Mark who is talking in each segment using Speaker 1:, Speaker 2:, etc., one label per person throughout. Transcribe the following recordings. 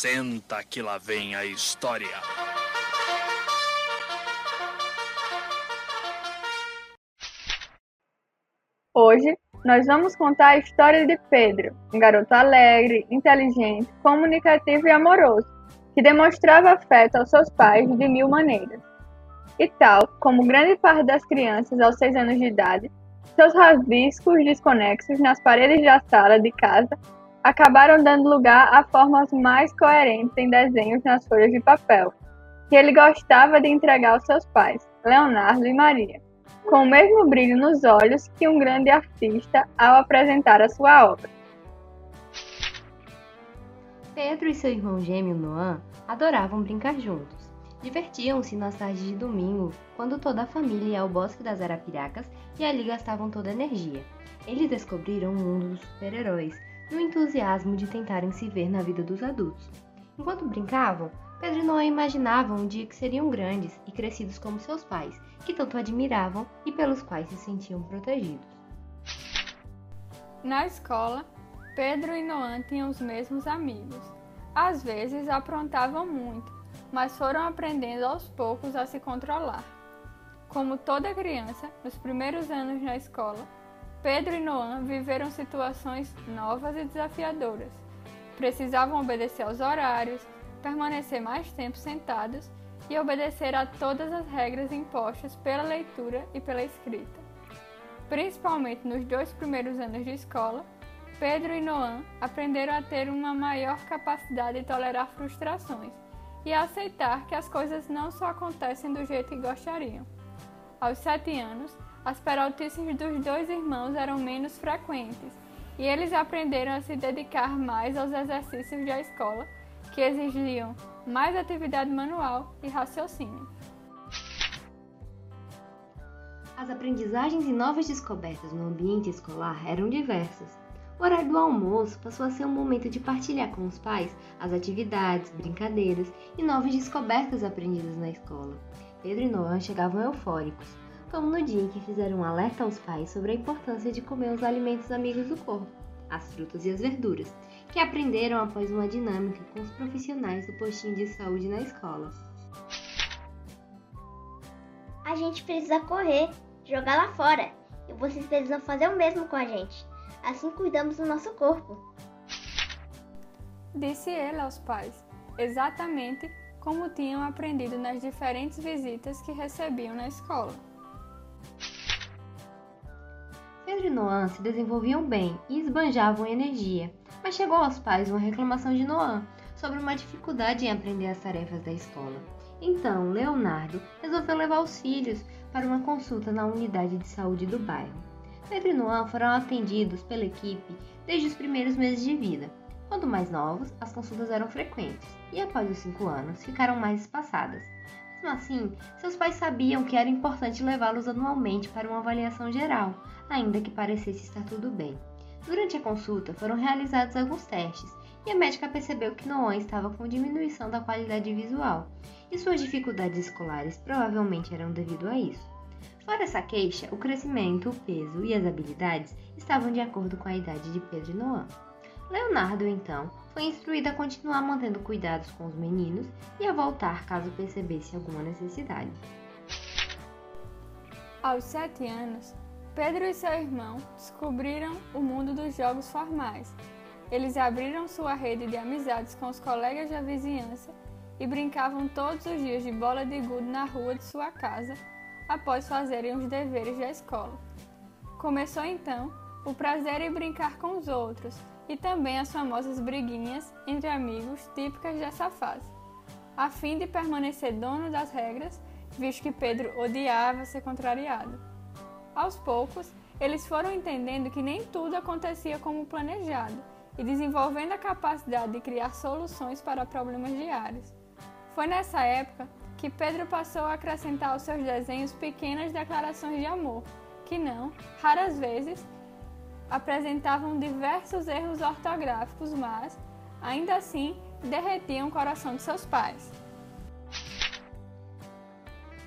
Speaker 1: Senta que lá vem a história.
Speaker 2: Hoje nós vamos contar a história de Pedro, um garoto alegre, inteligente, comunicativo e amoroso, que demonstrava afeto aos seus pais de mil maneiras. E tal como grande parte das crianças aos seis anos de idade, seus rabiscos desconexos nas paredes da sala de casa acabaram dando lugar a formas mais coerentes em desenhos nas folhas de papel, que ele gostava de entregar aos seus pais, Leonardo e Maria, com o mesmo brilho nos olhos que um grande artista ao apresentar a sua obra.
Speaker 3: Pedro e seu irmão gêmeo Noan adoravam brincar juntos. Divertiam-se nas tardes de domingo, quando toda a família ia ao Bosque das Arapiracas e ali gastavam toda a energia. Eles descobriram o mundo dos super-heróis no entusiasmo de tentarem se ver na vida dos adultos. Enquanto brincavam, Pedro e Noé imaginavam um dia que seriam grandes e crescidos como seus pais, que tanto admiravam e pelos quais se sentiam protegidos.
Speaker 2: Na escola, Pedro e Noan tinham os mesmos amigos. Às vezes aprontavam muito, mas foram aprendendo aos poucos a se controlar. Como toda criança, nos primeiros anos na escola, Pedro e Noan viveram situações novas e desafiadoras. Precisavam obedecer aos horários, permanecer mais tempo sentados e obedecer a todas as regras impostas pela leitura e pela escrita. Principalmente nos dois primeiros anos de escola, Pedro e Noan aprenderam a ter uma maior capacidade de tolerar frustrações e a aceitar que as coisas não só acontecem do jeito que gostariam. Aos sete anos, as peraltices dos dois irmãos eram menos frequentes e eles aprenderam a se dedicar mais aos exercícios da escola, que exigiam mais atividade manual e raciocínio.
Speaker 3: As aprendizagens e novas descobertas no ambiente escolar eram diversas. O horário do almoço passou a ser um momento de partilhar com os pais as atividades, brincadeiras e novas descobertas aprendidas na escola. Pedro e Noah chegavam eufóricos, como no dia em que fizeram um alerta aos pais sobre a importância de comer os alimentos amigos do corpo, as frutas e as verduras, que aprenderam após uma dinâmica com os profissionais do postinho de saúde na escola.
Speaker 4: A gente precisa correr, jogar lá fora, e vocês precisam fazer o mesmo com a gente. Assim cuidamos do nosso corpo.
Speaker 2: Disse ele aos pais, exatamente como tinham aprendido nas diferentes visitas que recebiam na escola.
Speaker 3: Pedro e Noan se desenvolviam bem e esbanjavam energia, mas chegou aos pais uma reclamação de Noan sobre uma dificuldade em aprender as tarefas da escola. Então, Leonardo resolveu levar os filhos para uma consulta na unidade de saúde do bairro. Pedro e Noan foram atendidos pela equipe desde os primeiros meses de vida. Quando mais novos, as consultas eram frequentes e após os cinco anos ficaram mais espaçadas. Mesmo assim, seus pais sabiam que era importante levá-los anualmente para uma avaliação geral, ainda que parecesse estar tudo bem. Durante a consulta, foram realizados alguns testes e a médica percebeu que Noan estava com diminuição da qualidade visual, e suas dificuldades escolares provavelmente eram devido a isso. Fora essa queixa, o crescimento, o peso e as habilidades estavam de acordo com a idade de Pedro e Noan. Leonardo, então, foi instruído a continuar mantendo cuidados com os meninos e a voltar caso percebesse alguma necessidade.
Speaker 2: Aos sete anos, Pedro e seu irmão descobriram o mundo dos jogos formais. Eles abriram sua rede de amizades com os colegas da vizinhança e brincavam todos os dias de bola de gude na rua de sua casa após fazerem os deveres da escola. Começou então o prazer em brincar com os outros e também as famosas briguinhas entre amigos típicas dessa fase, a fim de permanecer dono das regras, visto que Pedro odiava ser contrariado. Aos poucos, eles foram entendendo que nem tudo acontecia como planejado e desenvolvendo a capacidade de criar soluções para problemas diários. Foi nessa época que Pedro passou a acrescentar aos seus desenhos pequenas declarações de amor, que não, raras vezes, apresentavam diversos erros ortográficos, mas, ainda assim, derretiam o coração de seus pais.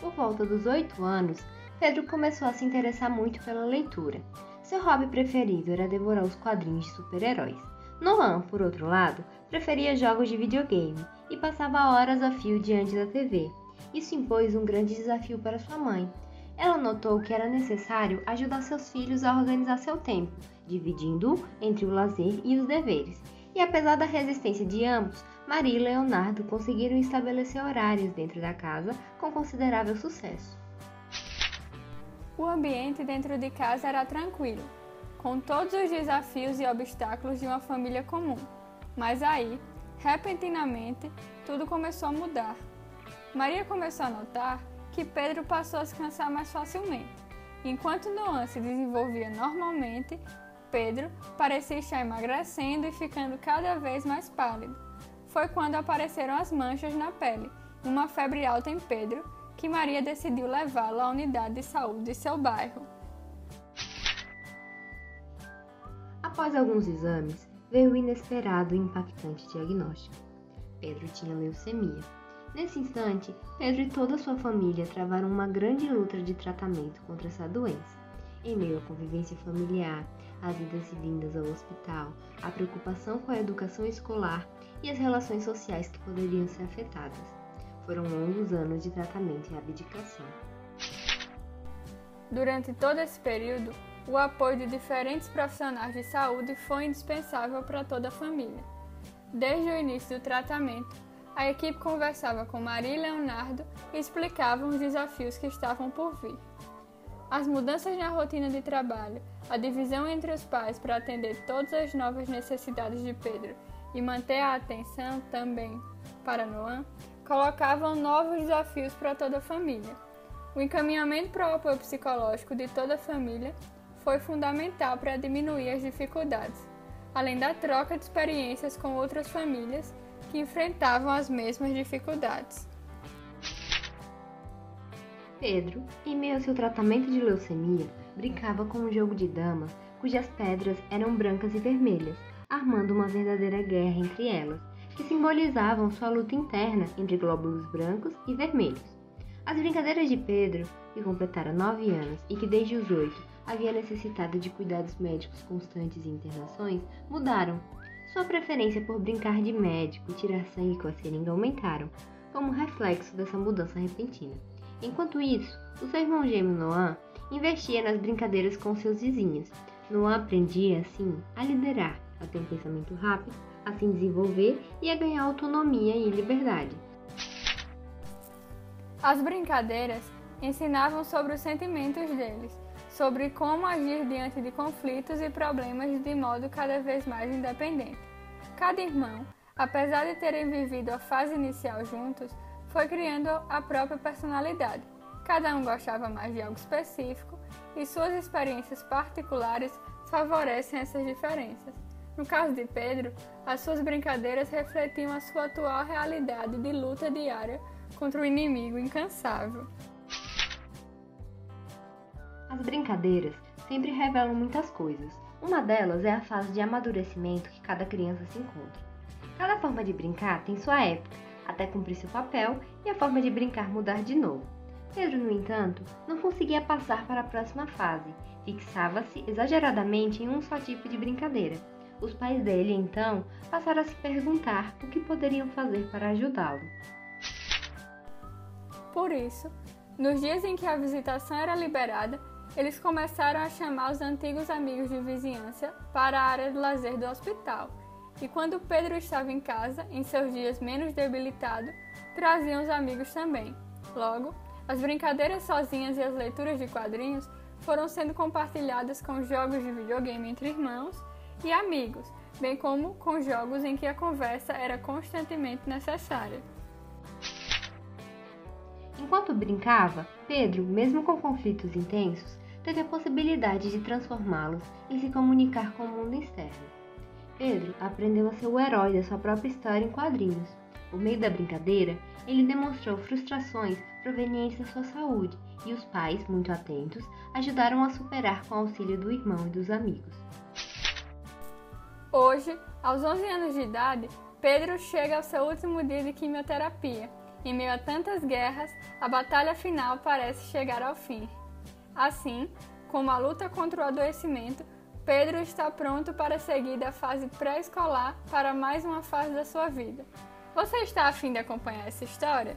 Speaker 3: Por volta dos oito anos, Pedro começou a se interessar muito pela leitura. Seu hobby preferido era devorar os quadrinhos de super-heróis. Noam, por outro lado, preferia jogos de videogame e passava horas a fio diante da TV. Isso impôs um grande desafio para sua mãe. Ela notou que era necessário ajudar seus filhos a organizar seu tempo, dividindo-o entre o lazer e os deveres. E apesar da resistência de ambos, Maria e Leonardo conseguiram estabelecer horários dentro da casa com considerável sucesso.
Speaker 2: O ambiente dentro de casa era tranquilo, com todos os desafios e obstáculos de uma família comum. Mas aí, repentinamente, tudo começou a mudar. Maria começou a notar que Pedro passou a se cansar mais facilmente. Enquanto Noan se desenvolvia normalmente, Pedro parecia estar emagrecendo e ficando cada vez mais pálido. Foi quando apareceram as manchas na pele, uma febre alta em Pedro, que Maria decidiu levá-lo à unidade de saúde de seu bairro.
Speaker 3: Após alguns exames, veio o inesperado e impactante diagnóstico. Pedro tinha leucemia. Nesse instante, Pedro e toda sua família travaram uma grande luta de tratamento contra essa doença. Em meio à convivência familiar, às idas e vindas ao hospital, a preocupação com a educação escolar e as relações sociais que poderiam ser afetadas. Foram longos anos de tratamento e abdicação.
Speaker 2: Durante todo esse período, o apoio de diferentes profissionais de saúde foi indispensável para toda a família. Desde o início do tratamento, a equipe conversava com Maria e Leonardo e explicavam os desafios que estavam por vir. As mudanças na rotina de trabalho, a divisão entre os pais para atender todas as novas necessidades de Pedro e manter a atenção também para Noan, colocavam novos desafios para toda a família. O encaminhamento para o apoio psicológico de toda a família foi fundamental para diminuir as dificuldades, além da troca de experiências com outras famílias que enfrentavam as mesmas dificuldades.
Speaker 3: Pedro, em meio ao seu tratamento de leucemia, brincava com um jogo de damas cujas pedras eram brancas e vermelhas, armando uma verdadeira guerra entre elas, que simbolizavam sua luta interna entre glóbulos brancos e vermelhos. As brincadeiras de Pedro, que completara nove anos e que desde os oito havia necessitado de cuidados médicos constantes e internações, mudaram. Sua preferência por brincar de médico e tirar sangue com a seringa aumentaram, como reflexo dessa mudança repentina. Enquanto isso, o seu irmão gêmeo Noah investia nas brincadeiras com seus vizinhos. Noah aprendia, assim, a liderar, a ter um pensamento rápido, a se desenvolver e a ganhar autonomia e liberdade.
Speaker 2: As brincadeiras ensinavam sobre os sentimentos deles sobre como agir diante de conflitos e problemas de modo cada vez mais independente. Cada irmão, apesar de terem vivido a fase inicial juntos, foi criando a própria personalidade. Cada um gostava mais de algo específico e suas experiências particulares favorecem essas diferenças. No caso de Pedro, as suas brincadeiras refletiam a sua atual realidade de luta diária contra o inimigo incansável.
Speaker 3: As brincadeiras sempre revelam muitas coisas. Uma delas é a fase de amadurecimento que cada criança se encontra. Cada forma de brincar tem sua época, até cumprir seu papel e a forma de brincar mudar de novo. Pedro, no entanto, não conseguia passar para a próxima fase, fixava-se exageradamente em um só tipo de brincadeira. Os pais dele, então, passaram a se perguntar o que poderiam fazer para ajudá-lo.
Speaker 2: Por isso, nos dias em que a visitação era liberada, eles começaram a chamar os antigos amigos de vizinhança para a área do lazer do hospital. E quando Pedro estava em casa, em seus dias menos debilitado, traziam os amigos também. Logo, as brincadeiras sozinhas e as leituras de quadrinhos foram sendo compartilhadas com jogos de videogame entre irmãos e amigos, bem como com jogos em que a conversa era constantemente necessária.
Speaker 3: Enquanto brincava, Pedro, mesmo com conflitos intensos, teve a possibilidade de transformá-los e se comunicar com o mundo externo. Pedro aprendeu a ser o herói da sua própria história em quadrinhos. Por meio da brincadeira, ele demonstrou frustrações provenientes da sua saúde e os pais, muito atentos, ajudaram a superar com o auxílio do irmão e dos amigos.
Speaker 2: Hoje, aos 11 anos de idade, Pedro chega ao seu último dia de quimioterapia. Em meio a tantas guerras, a batalha final parece chegar ao fim. Assim, como a luta contra o adoecimento, Pedro está pronto para seguir da fase pré-escolar para mais uma fase da sua vida. Você está afim de acompanhar essa história?